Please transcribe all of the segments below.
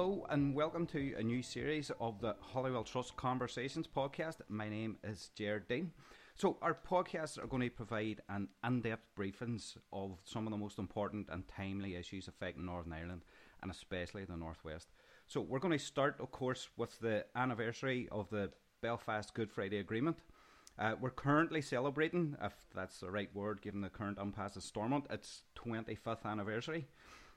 Hello and welcome to a new series of the Holywell Trust Conversations podcast. My name is Jared Dean. So, our podcasts are going to provide an in depth briefings of some of the most important and timely issues affecting Northern Ireland and especially the Northwest. So, we're going to start, of course, with the anniversary of the Belfast Good Friday Agreement. Uh, we're currently celebrating, if that's the right word, given the current impasse of Stormont, its 25th anniversary.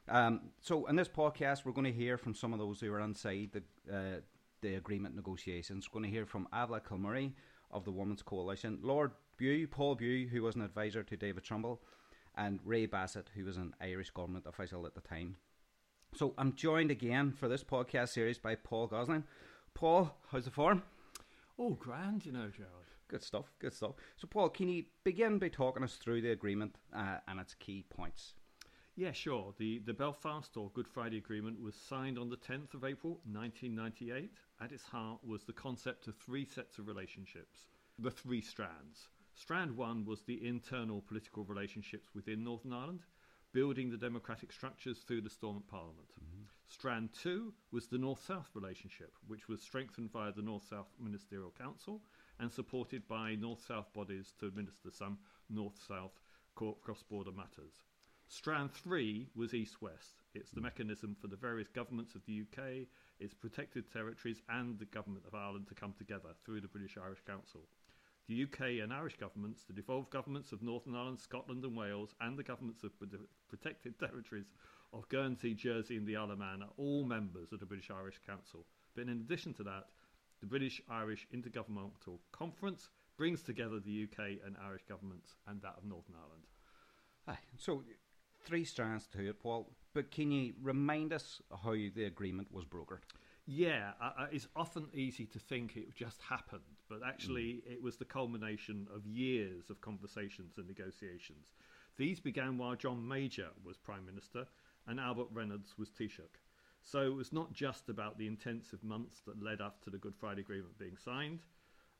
Um, so, in this podcast, we're going to hear from some of those who are inside the uh, the agreement negotiations. We're going to hear from Avila Kilmurray of the Women's Coalition, Lord Bew, Paul Bew, who was an advisor to David Trimble, and Ray Bassett, who was an Irish government official at the time. So, I'm joined again for this podcast series by Paul Gosling. Paul, how's the form? Oh, grand, you know, Gerald. Good stuff, good stuff. So, Paul, can you begin by talking us through the agreement uh, and its key points? Yeah, sure. The, the Belfast or Good Friday Agreement was signed on the 10th of April 1998. At its heart was the concept of three sets of relationships, the three strands. Strand one was the internal political relationships within Northern Ireland, building the democratic structures through the Stormont Parliament. Mm-hmm. Strand two was the North South relationship, which was strengthened via the North South Ministerial Council and supported by North South bodies to administer some North South cross border matters. Strand 3 was East West. It's the hmm. mechanism for the various governments of the UK, its protected territories, and the Government of Ireland to come together through the British Irish Council. The UK and Irish governments, the devolved governments of Northern Ireland, Scotland, and Wales, and the governments of protected territories of Guernsey, Jersey, and the Isle of Man are all members of the British Irish Council. But in addition to that, the British Irish Intergovernmental Conference brings together the UK and Irish governments and that of Northern Ireland. Aye. So three strands to it, Paul. But can you remind us how the agreement was brokered? Yeah, uh, it's often easy to think it just happened, but actually mm. it was the culmination of years of conversations and negotiations. These began while John Major was Prime Minister and Albert Reynolds was Taoiseach. So it was not just about the intensive months that led up to the Good Friday Agreement being signed.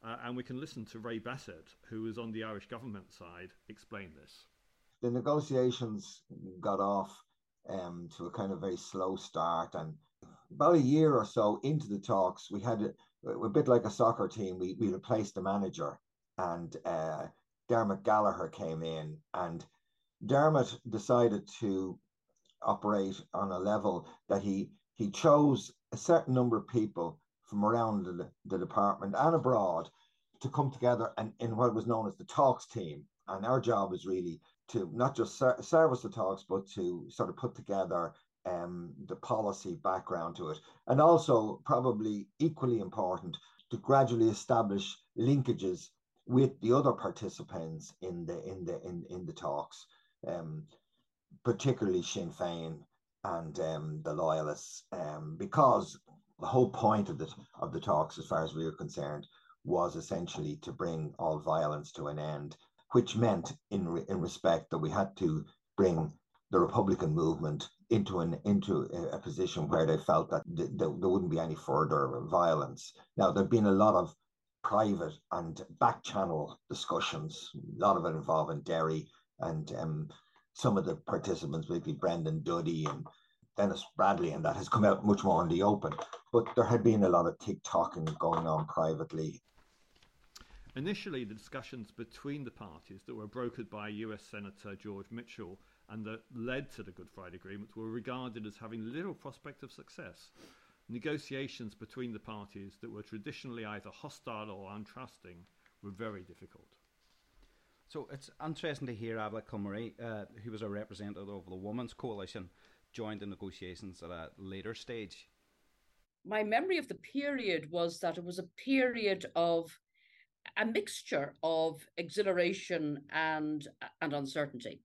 Uh, and we can listen to Ray Bassett, who was on the Irish government side, explain this the negotiations got off um, to a kind of very slow start. And about a year or so into the talks, we had a, a bit like a soccer team. We, we replaced the manager, and uh, Dermot Gallagher came in. And Dermot decided to operate on a level that he he chose a certain number of people from around the, the department and abroad to come together and in what was known as the talks team. And our job is really to not just ser- service the talks, but to sort of put together um, the policy background to it. And also, probably equally important, to gradually establish linkages with the other participants in the in the in, in the talks, um, particularly Sinn Féin and um, the loyalists, um, because the whole point of the of the talks, as far as we were concerned, was essentially to bring all violence to an end which meant in re, in respect that we had to bring the Republican movement into an into a, position where they felt that th- th- there wouldn't be any further violence. Now there'd been a lot of private and back channel discussions, a lot of it involving Derry and um, some of the participants, maybe Brendan Duddy and Dennis Bradley, and that has come out much more in the open. But there had been a lot of tick talking going on privately Initially, the discussions between the parties that were brokered by US Senator George Mitchell and that led to the Good Friday Agreement were regarded as having little prospect of success. Negotiations between the parties that were traditionally either hostile or untrusting were very difficult. So it's interesting to hear Avila Kilmurray, uh, who was a representative of the Women's Coalition, joined the negotiations at a later stage. My memory of the period was that it was a period of a mixture of exhilaration and and uncertainty.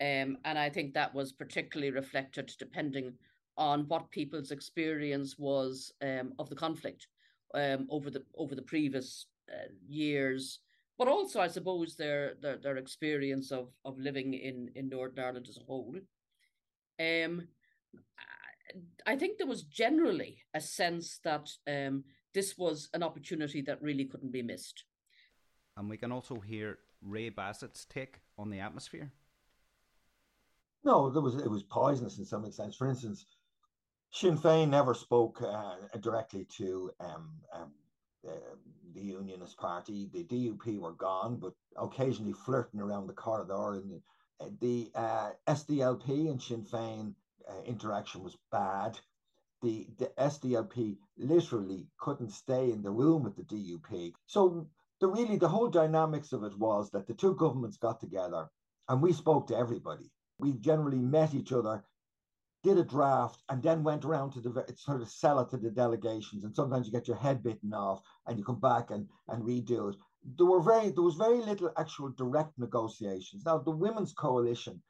Um, and I think that was particularly reflected depending on what people's experience was um, of the conflict um, over the over the previous uh, years, but also I suppose their, their their experience of of living in in Northern Ireland as a whole. Um, I think there was generally a sense that um, this was an opportunity that really couldn't be missed. And we can also hear Ray Bassett's take on the atmosphere. No, there was it was poisonous in some extent. For instance, Sinn Féin never spoke uh, directly to um, um, uh, the Unionist Party. The DUP were gone, but occasionally flirting around the corridor. And the, the uh, SDLP and Sinn Féin uh, interaction was bad. The, the SDLP literally couldn't stay in the room with the DUP. So the really the whole dynamics of it was that the two governments got together and we spoke to everybody. We generally met each other did a draft and then went around to the sort of sell it to the delegations and sometimes you get your head bitten off and you come back and and redo it there were very there was very little actual direct negotiations now the women's coalition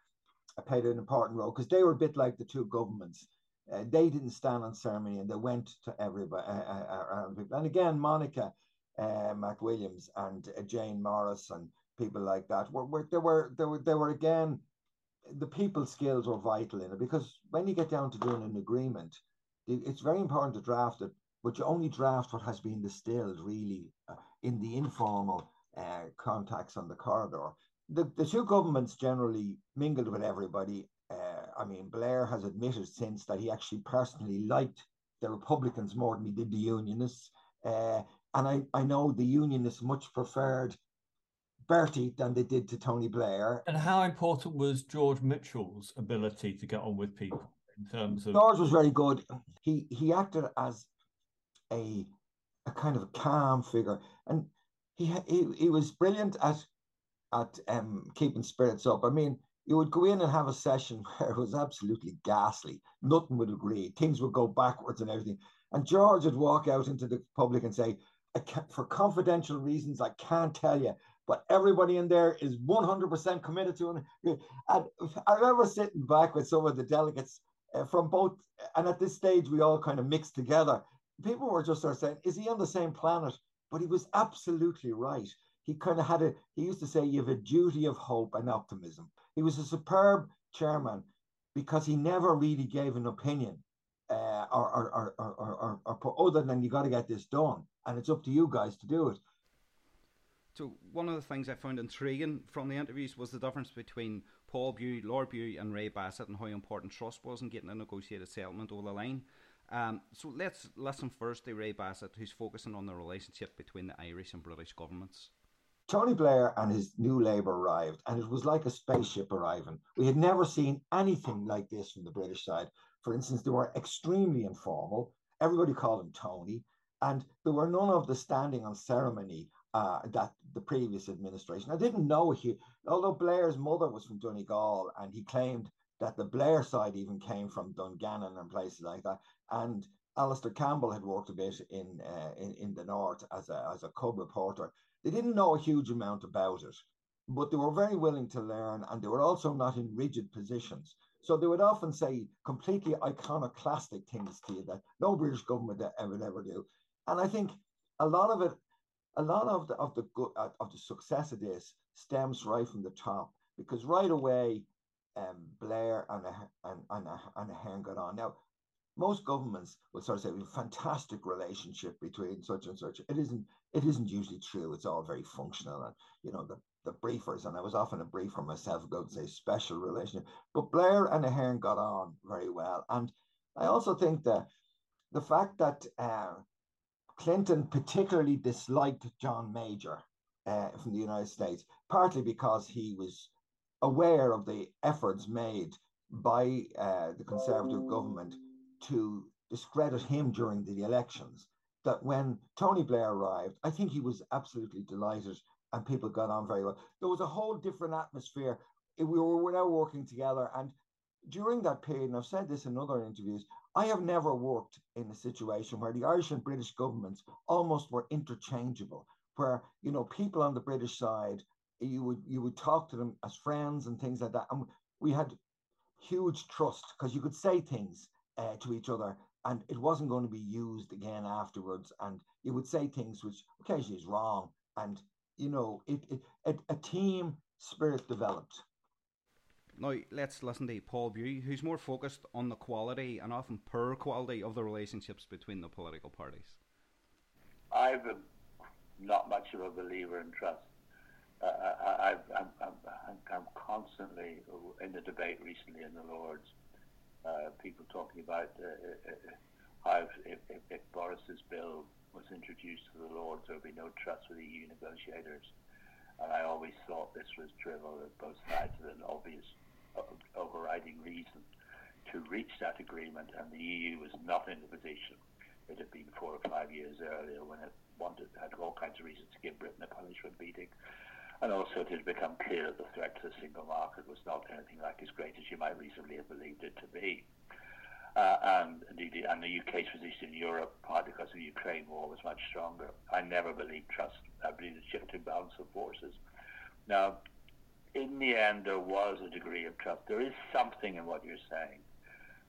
played an important role because they were a bit like the two governments uh, they didn't stand on ceremony and they went to everybody uh, uh, uh and again monica uh, mcwilliams and jane morrice and people like that were, were they were they were they were again the people skills are vital in it because when you get down to doing an agreement, it's very important to draft it, but you only draft what has been distilled really uh, in the informal uh, contacts on the corridor. The, the two governments generally mingled with everybody. Uh, I mean, Blair has admitted since that he actually personally liked the Republicans more than he did the Unionists. Uh, and I, I know the Unionists much preferred Bertie than they did to Tony Blair. And how important was George Mitchell's ability to get on with people in terms of George was very good. He he acted as a a kind of a calm figure, and he he, he was brilliant at at um, keeping spirits up. I mean, you would go in and have a session where it was absolutely ghastly. Nothing would agree. Things would go backwards and everything. And George would walk out into the public and say, for confidential reasons, I can't tell you but everybody in there is 100% committed to it. And I remember sitting back with some of the delegates uh, from both, and at this stage, we all kind of mixed together. People were just sort of saying, Is he on the same planet? But he was absolutely right. He kind of had a, he used to say, You have a duty of hope and optimism. He was a superb chairman because he never really gave an opinion uh, or, or, or, or, or, or, other than you got to get this done. And it's up to you guys to do it. So one of the things I found intriguing from the interviews was the difference between Paul Bew, Lord Bew, and Ray Bassett, and how important trust was in getting a negotiated settlement over the line. Um, so let's listen first to Ray Bassett, who's focusing on the relationship between the Irish and British governments. Tony Blair and his new Labour arrived, and it was like a spaceship arriving. We had never seen anything like this from the British side. For instance, they were extremely informal. Everybody called him Tony, and there were none of the standing on ceremony uh, that the previous administration. I didn't know he, although Blair's mother was from Donegal, and he claimed that the Blair side even came from Dungannon and places like that. And Alastair Campbell had worked a bit in uh, in, in the north as a as a cub reporter. They didn't know a huge amount about it, but they were very willing to learn, and they were also not in rigid positions. So they would often say completely iconoclastic things to you that no British government ever ever do. And I think a lot of it a lot of the of the good uh, of the success of this stems right from the top because right away, um, Blair and a, and and a, and Ahern got on. Now, most governments will sort of say we have a fantastic relationship between such and such. It isn't. It isn't usually true. It's all very functional, and you know the the briefers, and I was often a briefer myself, go to say special relationship. But Blair and Ahern got on very well, and I also think that the fact that uh, Clinton particularly disliked John Major uh, from the United States, partly because he was aware of the efforts made by uh, the Conservative government to discredit him during the elections. That when Tony Blair arrived, I think he was absolutely delighted and people got on very well. There was a whole different atmosphere. We were now working together. And during that period, and I've said this in other interviews, I have never worked in a situation where the Irish and British governments almost were interchangeable, where you know people on the British side you would you would talk to them as friends and things like that, and we had huge trust because you could say things uh, to each other and it wasn't going to be used again afterwards and you would say things which occasionally is wrong and you know it, it, it a team spirit developed now, let's listen to Paul Bew, who's more focused on the quality and often poor quality of the relationships between the political parties. I'm not much of a believer in trust. Uh, I, am I'm, I'm, I'm constantly in the debate recently in the Lords Uh, people talking about uh, uh, uh how if, if, if, Boris's bill was introduced to the Lords, there would be no trust with EU negotiators. And I always thought this was drivel at both sides with an obvious overriding reason to reach that agreement, and the EU was not in the position it had been four or five years earlier when it wanted had all kinds of reasons to give Britain a punishment beating. And also it had become clear that the threat to the single market was not anything like as great as you might reasonably have believed it to be. Uh, and indeed, and the UK's position in Europe, partly because of the Ukraine war, was much stronger. I never believed trust. I believed a shift balance of forces. Now, in the end, there was a degree of trust. There is something in what you're saying,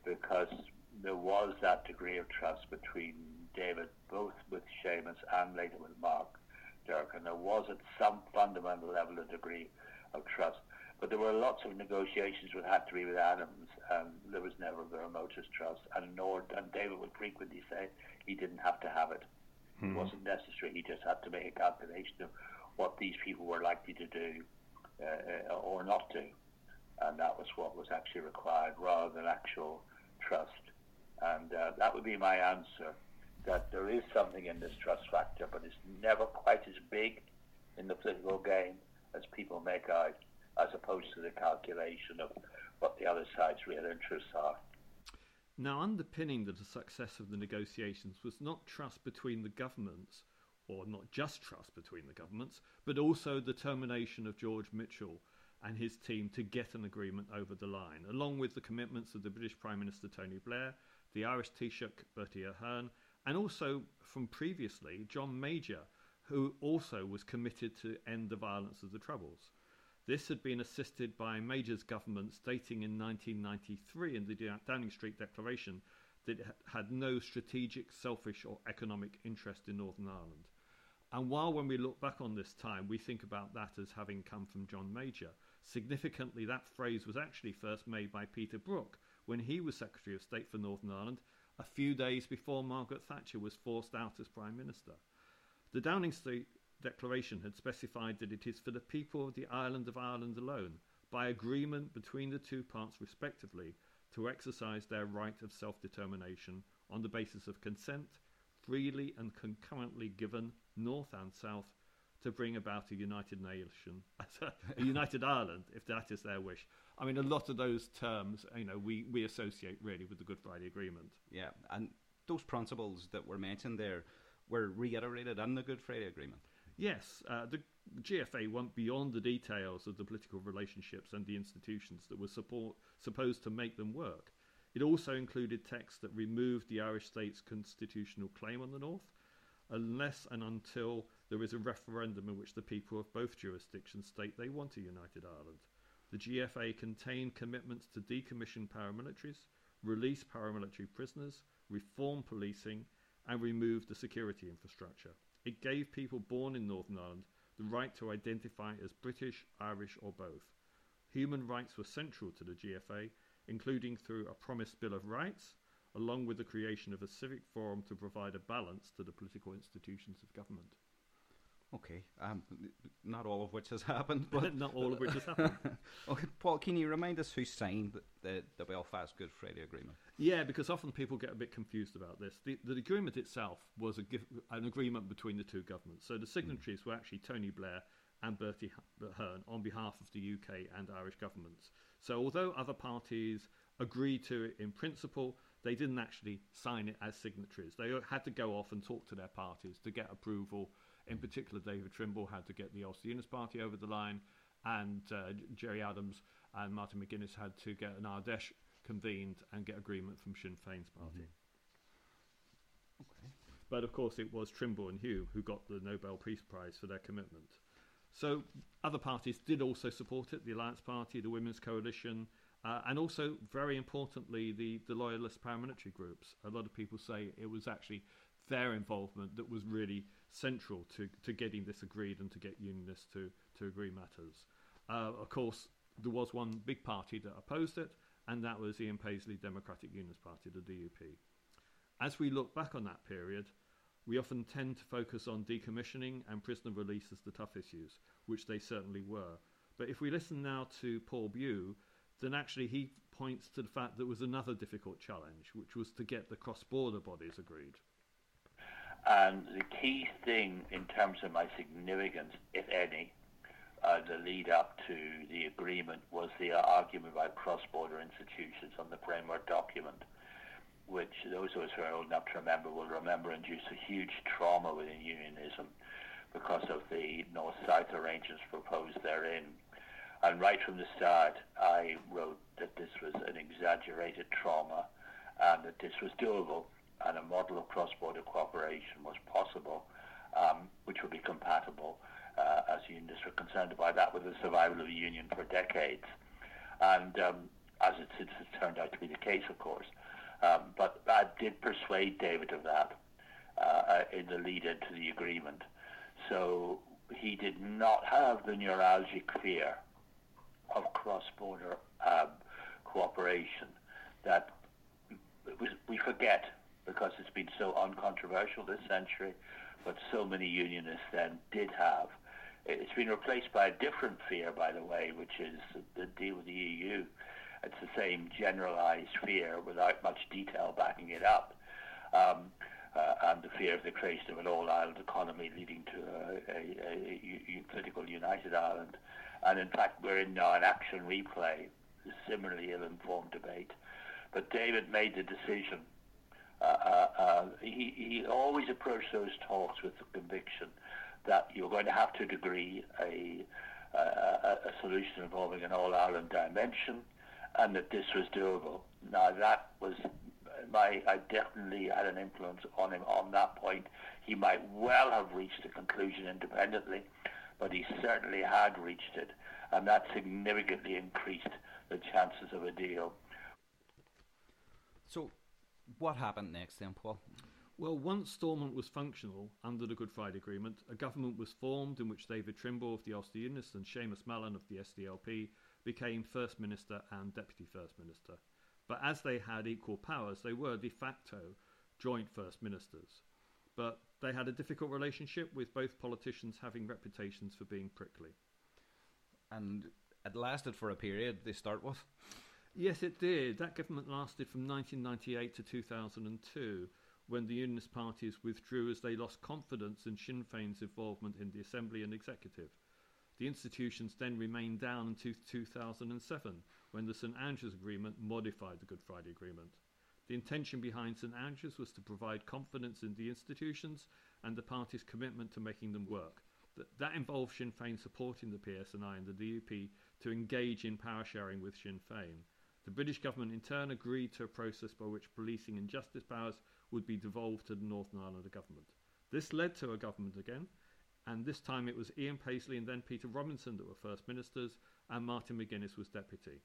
because there was that degree of trust between David, both with Seamus and later with Mark Durkan. There was at some fundamental level a degree of trust. But there were lots of negotiations with had to be with Adams, and there was never the remotest trust. And nor and David would frequently say he didn't have to have it. hmm It wasn't necessary. He just had to make a calculation of what these people were likely to do uh, uh, or not do, and that was what was actually required, rather than actual trust. And uh, that would be my answer that there is something in this trust factor, but it's never quite as big in the political game as people make out, as opposed to the calculation of what the other side's real interests are. Now, underpinning the success of the negotiations was not trust between the governments, or not just trust between the governments, but also the termination of George Mitchell and his team to get an agreement over the line, along with the commitments of the British Prime Minister Tony Blair, the Irish Taoiseach Bertie Ahern, and also from previously John Major, who also was committed to end the violence of the Troubles. This had been assisted by Major's government stating in 1993 in the Downing Street Declaration that it had no strategic, selfish, or economic interest in Northern Ireland. And while when we look back on this time, we think about that as having come from John Major, significantly that phrase was actually first made by Peter Brooke when he was Secretary of State for Northern Ireland a few days before Margaret Thatcher was forced out as Prime Minister. The Downing Street Declaration had specified that it is for the people of the island of Ireland alone, by agreement between the two parts respectively, to exercise their right of self determination on the basis of consent, freely and concurrently given, north and south, to bring about a united nation, a united Ireland, if that is their wish. I mean, a lot of those terms, you know, we, we associate really with the Good Friday Agreement. Yeah, and those principles that were mentioned there were reiterated in the Good Friday Agreement. Yes, uh, the GFA went beyond the details of the political relationships and the institutions that were support, supposed to make them work. It also included texts that removed the Irish state's constitutional claim on the North, unless and until there is a referendum in which the people of both jurisdictions state they want a united Ireland. The GFA contained commitments to decommission paramilitaries, release paramilitary prisoners, reform policing, and remove the security infrastructure. It gave people born in Northern Ireland the right to identify as British, Irish, or both. Human rights were central to the GFA, including through a promised Bill of Rights, along with the creation of a civic forum to provide a balance to the political institutions of government. Okay, um, not all of which has happened, but not all of which has happened. okay, Paul, can you remind us who signed the, the, Belfast Good Friday Agreement? Yeah, because often people get a bit confused about this. The, the agreement itself was a, an agreement between the two governments. So the signatories mm. were actually Tony Blair and Bertie Ahern on behalf of the UK and Irish governments. So although other parties agreed to it in principle, they didn't actually sign it as signatories. They had to go off and talk to their parties to get approval in particular, David Trimble had to get the Ulster Unionist Party over the line, and uh, Gerry Adams and Martin McGuinness had to get an Ard Fheis convened and get agreement from Sinn Féin's party. Mm-hmm. Okay. But of course, it was Trimble and Hume who got the Nobel Peace Prize for their commitment. So other parties did also support it the Alliance Party, the Women's Coalition, uh, and also, very importantly, the, the loyalist paramilitary groups. A lot of people say it was actually their involvement that was really central to, to getting this agreed and to get unionists to, to agree matters. Uh, of course, there was one big party that opposed it, and that was Ian Paisley Democratic Unionist Party, the DUP. As we look back on that period, we often tend to focus on decommissioning and prisoner release as the tough issues, which they certainly were. But if we listen now to Paul Bew, then actually he points to the fact there was another difficult challenge, which was to get the cross border bodies agreed. And the key thing in terms of my significance, if any, uh, the lead up to the agreement was the argument by cross border institutions on the framework document, which those of us who are old enough to remember will remember induced a huge trauma within unionism because of the north south arrangements proposed therein. And right from the start, I wrote that this was an exaggerated trauma and that this was doable and a model of cross-border cooperation was possible, um, which would be compatible, uh, as unionists were concerned about that, with the survival of the union for decades. And um, as it has turned out to be the case, of course. Um, but I did persuade David of that uh, in the lead into the agreement. So he did not have the neuralgic fear of cross-border um, cooperation that we forget because it's been so uncontroversial this century, but so many unionists then did have. It's been replaced by a different fear, by the way, which is the deal with the EU. It's the same generalized fear without much detail backing it up. Um, uh, and the fear of the creation of an all-Ireland economy leading to a, a, a, a, political united Ireland. And in fact, we're in now an action replay, a similarly ill-informed debate. But David made the decision uh, uh, uh, he, he always approached those talks with the conviction that you're going to have to agree a, a, a solution involving an all Ireland dimension and that this was doable. Now, that was my, I definitely had an influence on him on that point. He might well have reached a conclusion independently, but he certainly had reached it, and that significantly increased the chances of a deal. So, what happened next then, Paul? Well, once Stormont was functional under the Good Friday Agreement, a government was formed in which David Trimble of the Ulster Unionists and Seamus Mallon of the SDLP became First Minister and Deputy First Minister. But as they had equal powers, they were de facto joint First Ministers. But they had a difficult relationship with both politicians having reputations for being prickly. And it lasted for a period, they start with? Yes, it did. That government lasted from 1998 to 2002, when the Unionist parties withdrew as they lost confidence in Sinn Féin's involvement in the Assembly and Executive. The institutions then remained down until 2007, when the St Andrews Agreement modified the Good Friday Agreement. The intention behind St Andrews was to provide confidence in the institutions and the party's commitment to making them work. That, that involved Sinn Féin supporting the PSNI and the DUP to engage in power sharing with Sinn Féin. The British government in turn agreed to a process by which policing and justice powers would be devolved to the Northern Ireland government. This led to a government again, and this time it was Ian Paisley and then Peter Robinson that were First Ministers, and Martin McGuinness was Deputy.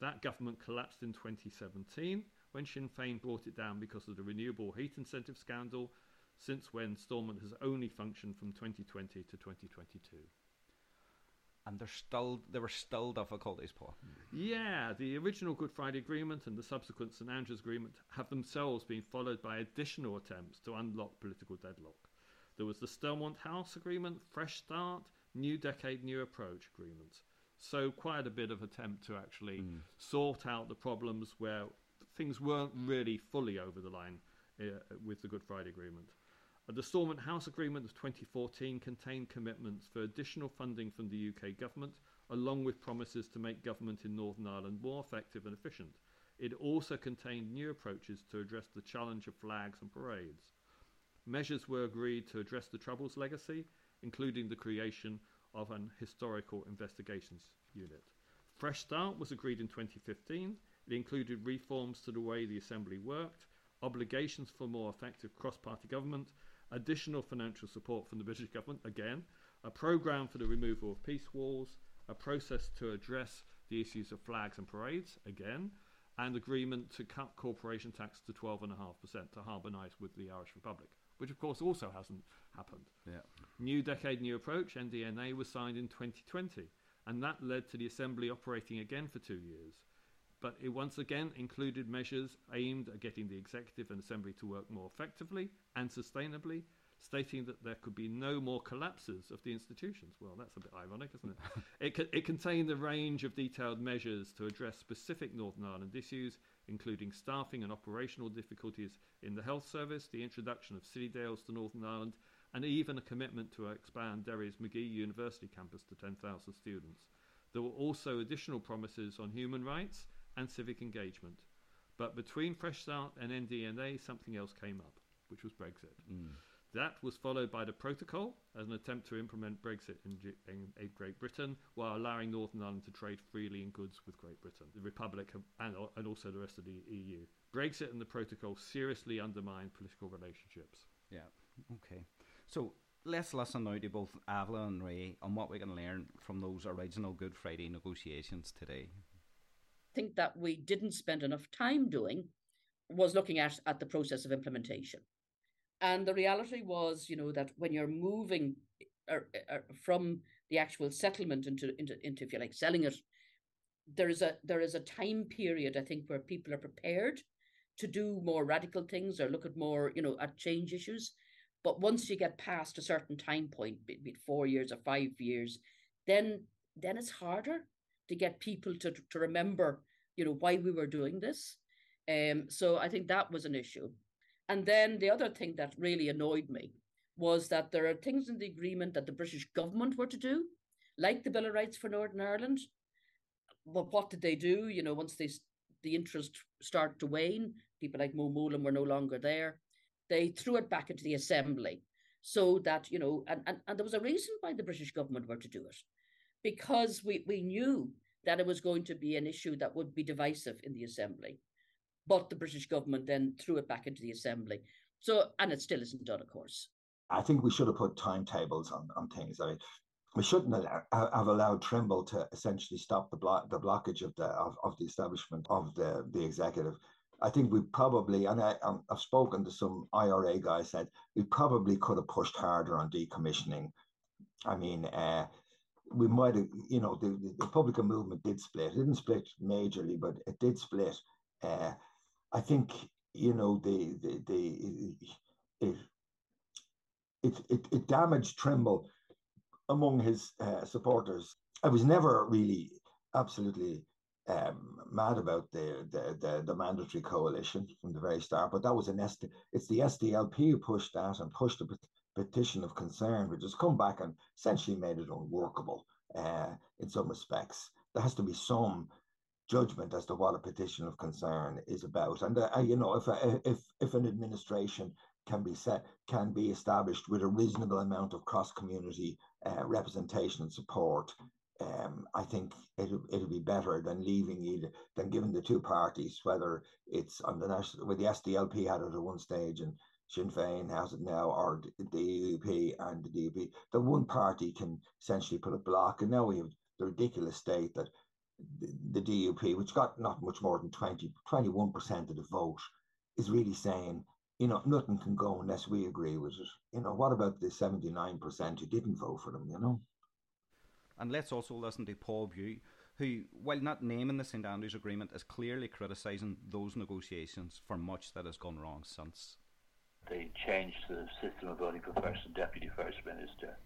That government collapsed in 2017 when Sinn Féin brought it down because of the renewable heat incentive scandal, since when Stormont has only functioned from 2020 to 2022 and there's still there were still difficulties, Paul. Yeah, the original Good Friday Agreement and the subsequent St Andrews Agreement have themselves been followed by additional attempts to unlock political deadlock. There was the Stormont House Agreement, Fresh Start, New Decade, New Approach agreements. So quite a bit of attempt to actually mm. sort out the problems where things weren't really fully over the line uh, with the Good Friday Agreement. The Stormont House Agreement of 2014 contained commitments for additional funding from the UK government, along with promises to make government in Northern Ireland more effective and efficient. It also contained new approaches to address the challenge of flags and parades. Measures were agreed to address the Troubles legacy, including the creation of an historical investigations unit. Fresh Start was agreed in 2015. It included reforms to the way the Assembly worked, obligations for more effective cross party government, additional financial support from the British government, again, a programme for the removal of peace walls, a process to address the issues of flags and parades, again, and agreement to cut corporation tax to 12.5% to harmonise with the Irish Republic, which of course also hasn't happened. Yeah. New Decade, New Approach, NDNA, was signed in 2020, and that led to the Assembly operating again for two years but it once again included measures aimed at getting the executive and assembly to work more effectively and sustainably, stating that there could be no more collapses of the institutions. Well, that's a bit ironic, isn't it? it, co- it contained a range of detailed measures to address specific Northern Ireland issues, including staffing and operational difficulties in the health service, the introduction of city deals to Northern Ireland, and even a commitment to expand Derry's Magee University campus to 10,000 students. There were also additional promises on human rights and civic engagement. But between Fresh Start and NDNA, something else came up, which was Brexit. Mm. That was followed by the protocol as an attempt to implement Brexit in, in, in, Great Britain while allowing Northern Ireland to trade freely in goods with Great Britain, the Republic, and, and also the rest of the EU. Brexit and the protocol seriously undermined political relationships. Yeah, okay. So let's listen now to both Avila and Ray on what we can learn from those original Good Friday negotiations today. Think that we didn't spend enough time doing was looking at, at the process of implementation. And the reality was, you know, that when you're moving er, er, from the actual settlement into, into, into, if you like, selling it, there is a there is a time period, I think, where people are prepared to do more radical things or look at more, you know, at change issues. But once you get past a certain time point, be it four years or five years, then then it's harder to get people to, to remember, you know, why we were doing this. Um, so I think that was an issue. And then the other thing that really annoyed me was that there are things in the agreement that the British government were to do, like the Bill of Rights for Northern Ireland. But what did they do? You know, once they the interest started to wane, people like Mo Mowlam were no longer there they threw it back into the assembly so that you know and, and, and there was a reason why the british government were to do it because we, we knew that it was going to be an issue that would be divisive in the assembly. But the british government then threw it back into the assembly. So and it still isn't done of course. I think we should have put timetables on, on things. I mean we shouldn't have allowed Trimble to essentially stop the block the blockage of the of, of the establishment of the the executive. I think we probably, and I, um, I've spoken to some IRA guys, said we probably could have pushed harder on decommissioning. I mean, uh, we might have, you know, the, the Republican movement did split. It didn't split majorly, but it did split. Uh, I think, you know, the the, the it, it, it, it damaged Trimble among his uh, supporters. I was never really absolutely um, mad about the, the, the the mandatory coalition from the very start, but that was an SD, it's the SDLP who pushed that and pushed the petition of concern, which has come back and essentially made it unworkable uh, in some respects. There has to be some judgment as to what a petition of concern is about, and uh, you know if if if an administration can be set can be established with a reasonable amount of cross community uh, representation and support um, I think it'll, it'll be better than leaving either than giving the two parties, whether it's on the national, with the SDLP had it at one stage and Sinn Féin has it now, or the DUP and the DUP, the one party can essentially put a block. And now we have the ridiculous state that the, the DUP, which got not much more than 20, 21% of the vote, is really saying, you know, nothing can go unless we agree with it. You know, what about the 79% who didn't vote for them, you know? And let's also listen to Paul Bew, who, while not naming the St Andrews Agreement, is clearly criticising those negotiations for much that has gone wrong since. They changed the system of voting for First and Deputy First Minister.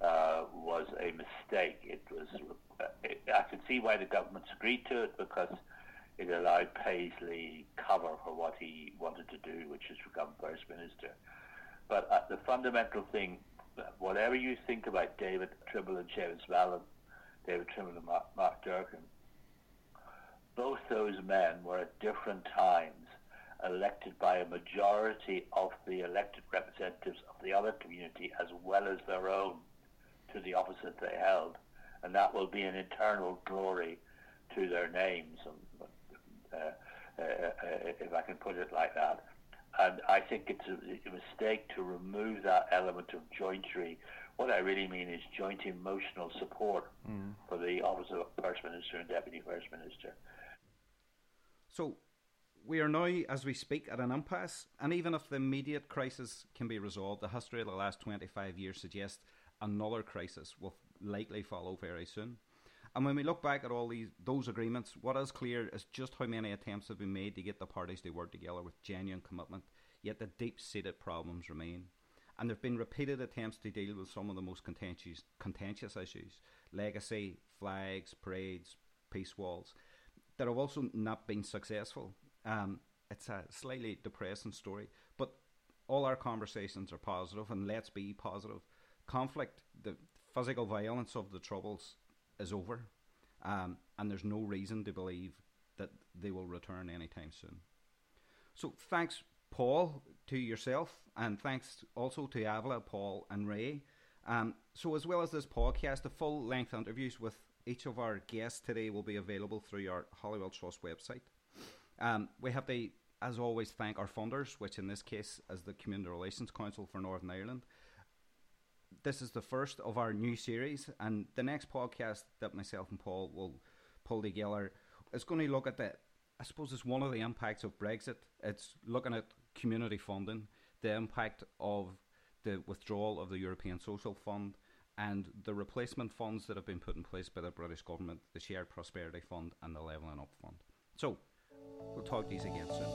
Uh, was a mistake. It was. Uh, it, I can see why the government's agreed to it because it allowed Paisley cover for what he wanted to do, which is become First Minister. But uh, the fundamental thing whatever you think about David Trimble and Seamus Mallon, David Trimble and Mark, Mark Durkan, both those men were at different times elected by a majority of the elected representatives of the other community as well as their own to the office that they held. And that will be an eternal glory to their names, uh, uh, uh, if I can put it like that. And I think it's a, a mistake to remove that element of jointry. What I really mean is joint emotional support mm. for the office of First Minister and Deputy First Minister. So we are now, as we speak, at an impasse, and even if the immediate crisis can be resolved, the history of the last 25 years suggests another crisis will likely follow very soon. And when we look back at all these those agreements, what is clear is just how many attempts have been made to get the parties to work together with genuine commitment, yet the deep seated problems remain. and there have been repeated attempts to deal with some of the most contentious, contentious issues legacy, flags, parades, peace walls that have also not been successful. Um, it's a slightly depressing story, but all our conversations are positive, and let's be positive. Conflict, the physical violence of the Troubles is over, um, and there's no reason to believe that they will return anytime soon. So, thanks, Paul, to yourself, and thanks also to Avila, Paul, and Ray. Um, so, as well as this podcast, the full length interviews with each of our guests today will be available through our Holywell Trust website. Um, we have to, as always, thank our funders, which in this case is the Community Relations Council for Northern Ireland. This is the first of our new series, and the next podcast that myself and Paul will pull together is going to look at the, I suppose it's one of the impacts of Brexit. It's looking at community funding, the impact of the withdrawal of the European Social Fund, and the replacement funds that have been put in place by the British government, the Shared Prosperity Fund and the Levelling Up Fund. So, We'll talk to you again soon.